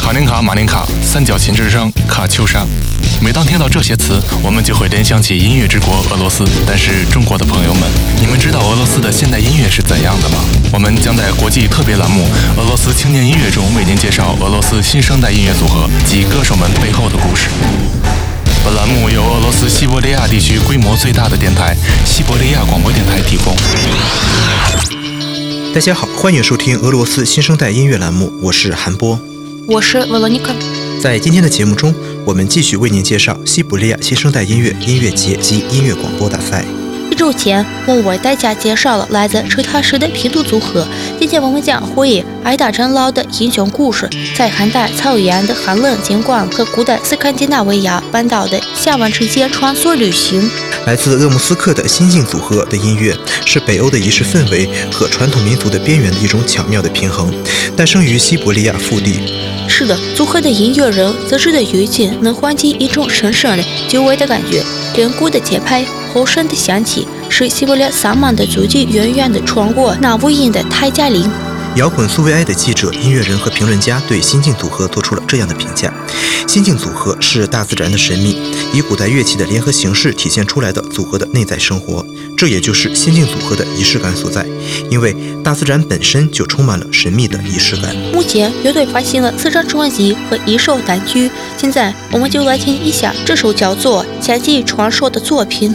卡林卡、马林卡、三角琴之声、卡秋莎。每当听到这些词，我们就会联想起音乐之国俄罗斯。但是，中国的朋友们，你们知道俄罗斯的现代音乐是怎样的吗？我们将在国际特别栏目《俄罗斯青年音乐》中为您介绍俄罗斯新生代音乐组合及歌手们背后的故事。本栏目由俄罗斯西伯利亚地区规模最大的电台——西伯利亚广播电台提供。大家好，欢迎收听俄罗斯新生代音乐栏目，我是韩波。我是维罗妮卡。在今天的节目中，我们继续为您介绍西伯利亚新生代音乐音乐节及音乐广播大赛。一周前，我为大家介绍了来自车塔市的皮杜组合。今天我们将会以爱打仗佬的英雄故事，在寒带草原的寒冷景观和古代斯堪的纳维亚半岛的峡湾之间穿梭旅行。来自鄂木斯克的新晋组合的音乐，是北欧的仪式氛围和传统民族的边缘的一种巧妙的平衡。诞生于西伯利亚腹地。是的，组合的音乐人自制的乐器能唤起一种神圣的、久违的感觉。连鼓的节拍、和声的响起，使西伯利亚萨满的足迹远远地穿过那无垠的泰加林。摇滚苏维埃的记者、音乐人和评论家对新晋组合做出了这样的评价：新晋组合是大自然的神秘，以古代乐器的联合形式体现出来的组合的内在生活。这也就是新晋组合的仪式感所在，因为大自然本身就充满了神秘的仪式感。目前，乐队发行了四张专辑和一首单曲。现在，我们就来听一下这首叫做《前进传说》的作品。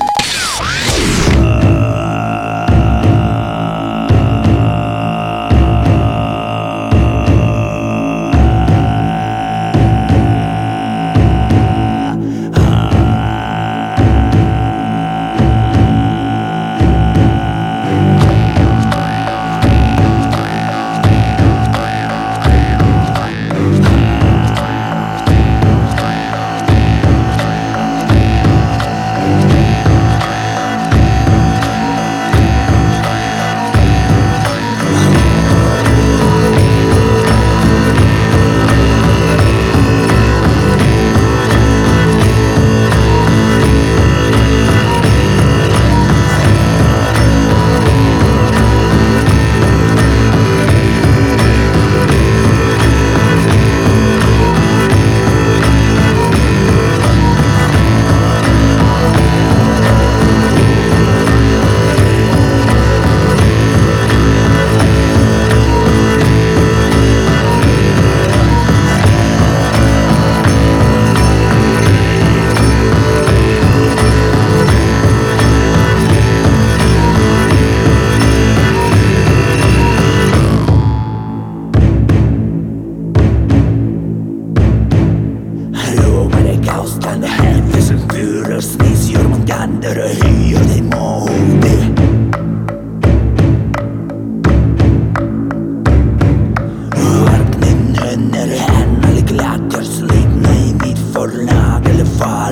luna che le fa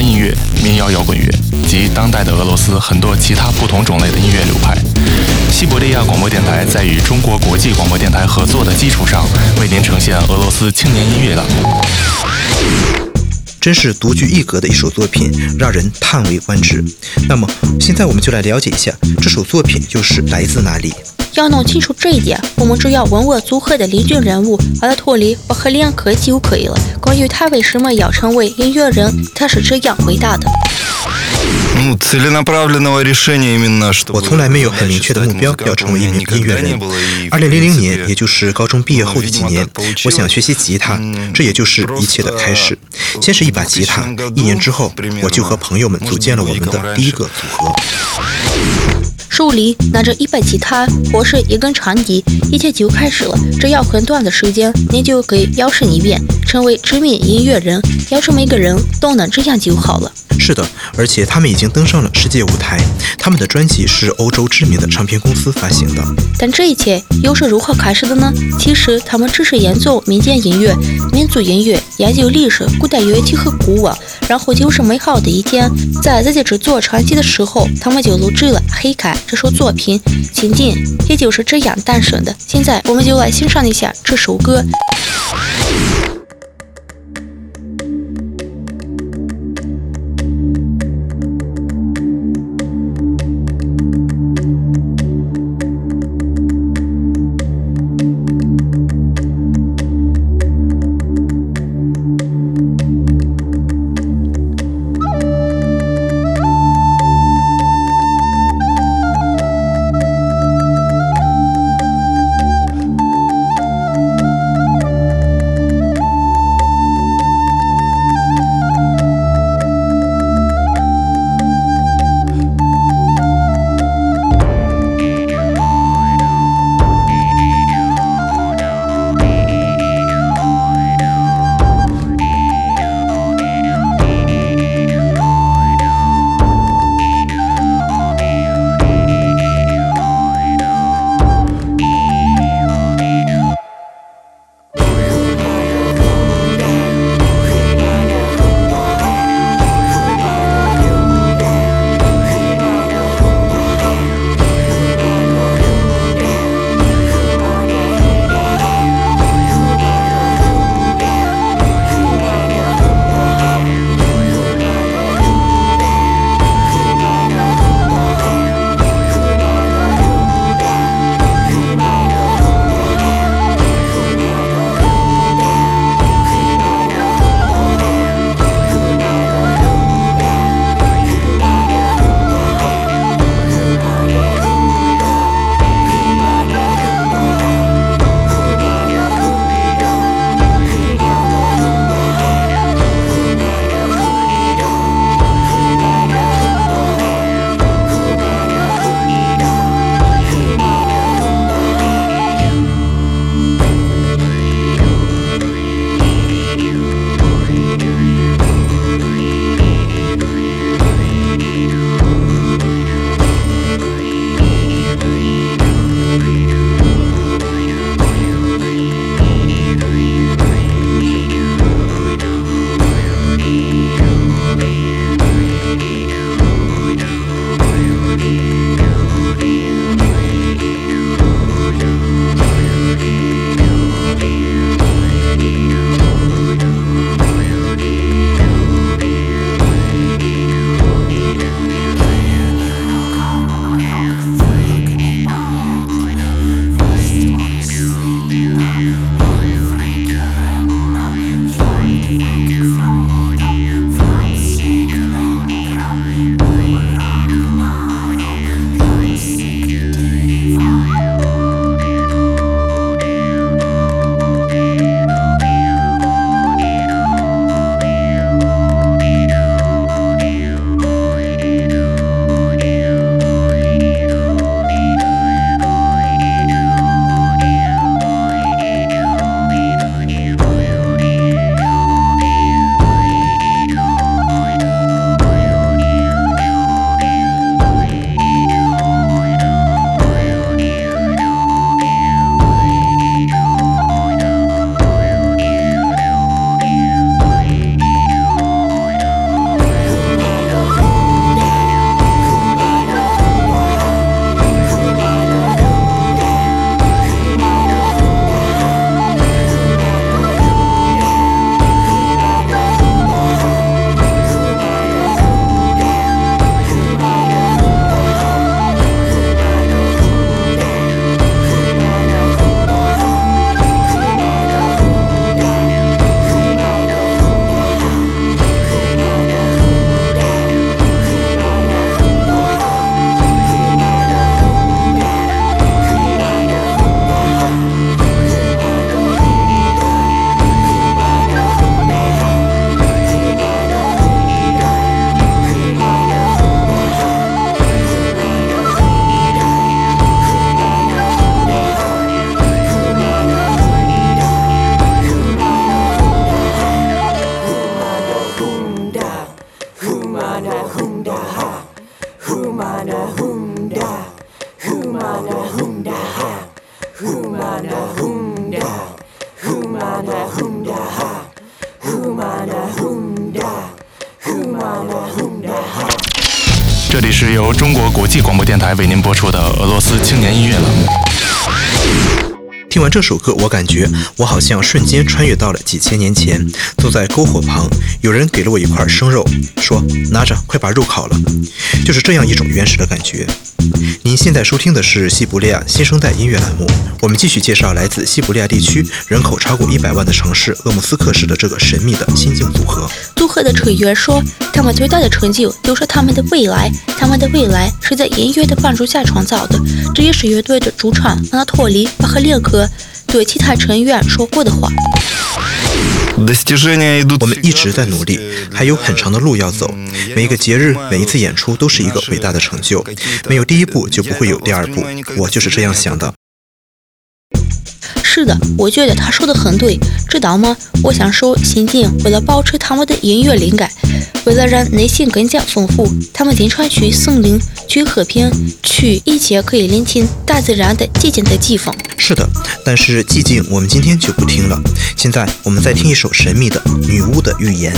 音乐、民谣摇滚乐及当代的俄罗斯很多其他不同种类的音乐流派。西伯利亚广播电台在与中国国际广播电台合作的基础上，为您呈现俄罗斯青年音乐的。真是独具一格的一首作品，让人叹为观止。那么，现在我们就来了解一下这首作品又是来自哪里。要弄清楚这一点，我们只要问我组合的领军人物阿拉托里·巴赫连科就可以了。关于他为什么要成为音乐人，他是这样回答的。我从来没有很明确的目标要成为一名音乐人。二零零零年，也就是高中毕业后的几年，我想学习吉他，这也就是一切的开始。先是一把吉他，一年之后，我就和朋友们组建了我们的第一个组合。手里拿着一把吉他或是一根长笛，一切就开始了。只要很短的时间，你就可以摇身一变成为知名音乐人。要是每个人都能这样就好了。是的，而且他们已经登上了世界舞台，他们的专辑是欧洲知名的唱片公司发行的。但这一切又是如何开始的呢？其实他们只是演奏民间音乐、民族音乐，研究历史、古代乐器和鼓啊。然后就是美好的一天，在自己制作专辑的时候，他们就录制了《黑开》这首作品，情境也就是这样诞生的。现在我们就来欣赏一下这首歌。听完这首歌，我感觉我好像瞬间穿越到了几千年前，坐在篝火旁，有人给了我一块生肉，说：“拿着，快把肉烤了。”就是这样一种原始的感觉。您现在收听的是西伯利亚新生代音乐栏目，我们继续介绍来自西伯利亚地区、人口超过一百万的城市鄂木斯克市的这个神秘的心境组合。组合的成员说，他们最大的成就就是他们的未来，他们的未来是在音乐的帮助下创造的。这也是乐队的主唱阿托里·巴赫列克对其他成员说过的话。我们一直在努力，还有很长的路要走。每一个节日，每一次演出都是一个伟大的成就。没有第一步，就不会有第二步。我就是这样想的。是的，我觉得他说的很对。知道吗？我想说，新晋为了保持他们的音乐灵感，为了让内心更加丰富，他们经常去森林、去河边、去一切可以聆听大自然的寂静的地方。是的，但是寂静我们今天就不听了。现在我们再听一首神秘的女巫的预言。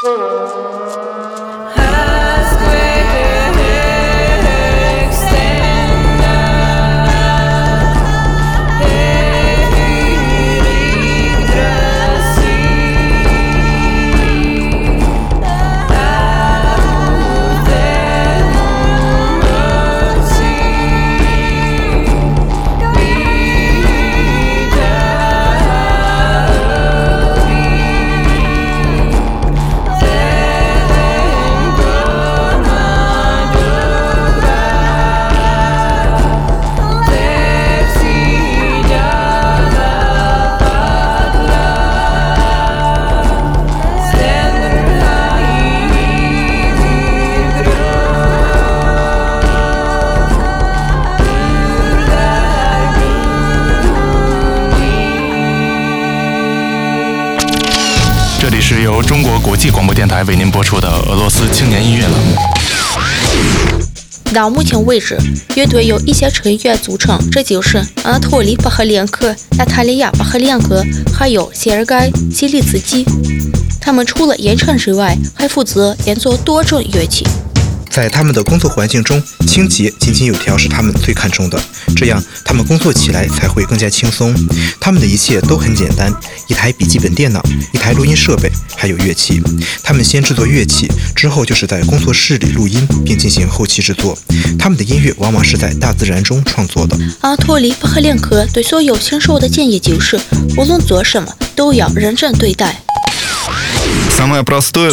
Música 际广播电台为您播出的俄罗斯青年音乐栏目。到目前为止，乐队由一些成员组成，这就是阿托里·巴赫连科、娜塔莉亚·巴赫连科，还有谢尔盖·西利茨基。他们除了演唱之外，还负责演奏多种乐器。在他们的工作环境中，清洁井井有条是他们最看重的，这样他们工作起来才会更加轻松。他们的一切都很简单：一台笔记本电脑、一台录音设备，还有乐器。他们先制作乐器，之后就是在工作室里录音，并进行后期制作。他们的音乐往往是在大自然中创作的。阿托里·巴赫列科对所有新手的建议就是，无论做什么都要认真对待。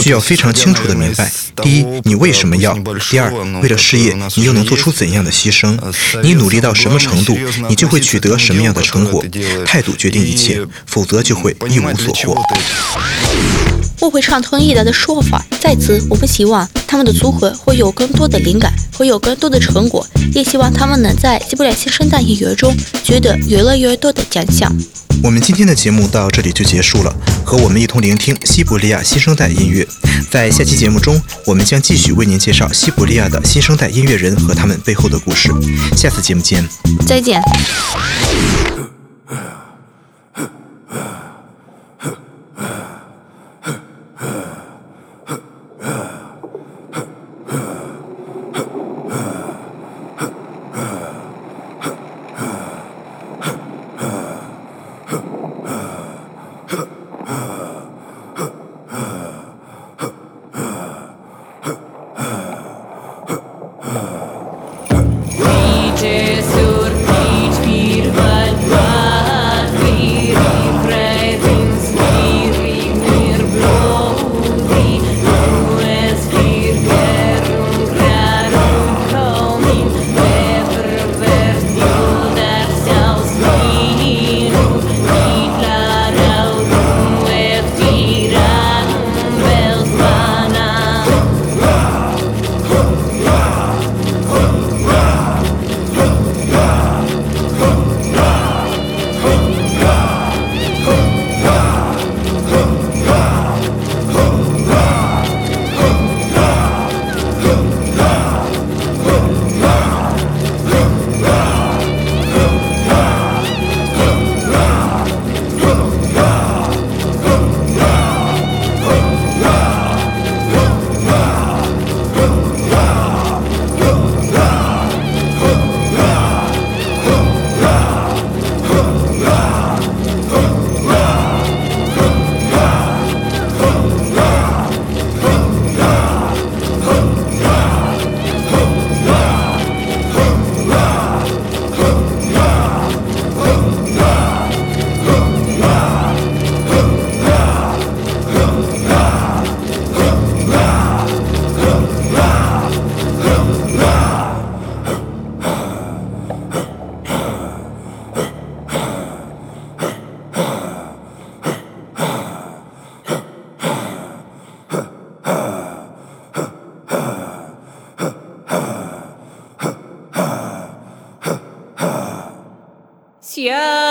需要非常清楚的明白：第一，你为什么要；第二，为了事业，你又能做出怎样的牺牲？你努力到什么程度，你就会取得什么样的成果。态度决定一切，否则就会一无所获。我会畅通一达的说法。在此，我们希望他们的组合会有更多的灵感，会有更多的成果，也希望他们能在西伯利亚新生代音乐中取得越来越多的奖项。我们今天的节目到这里就结束了，和我们一同聆听西伯利亚新生代音乐。在下期节目中，我们将继续为您介绍西伯利亚的新生代音乐人和他们背后的故事。下次节目见，再见。yeah.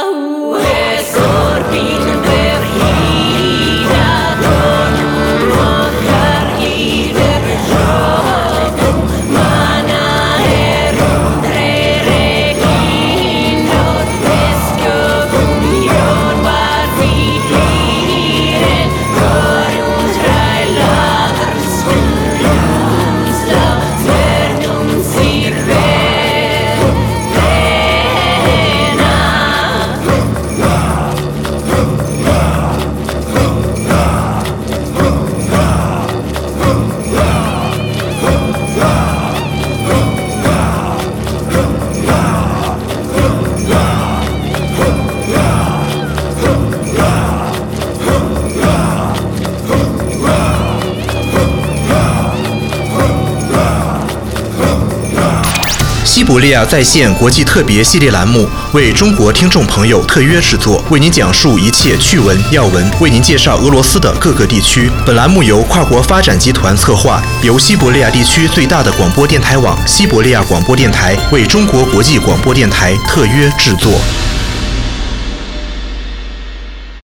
亚在线国际特别系列栏目为中国听众朋友特约制作，为您讲述一切趣闻要闻，为您介绍俄罗斯的各个地区。本栏目由跨国发展集团策划，由西伯利亚地区最大的广播电台网——西伯利亚广播电台为中国国际广播电台特约制作。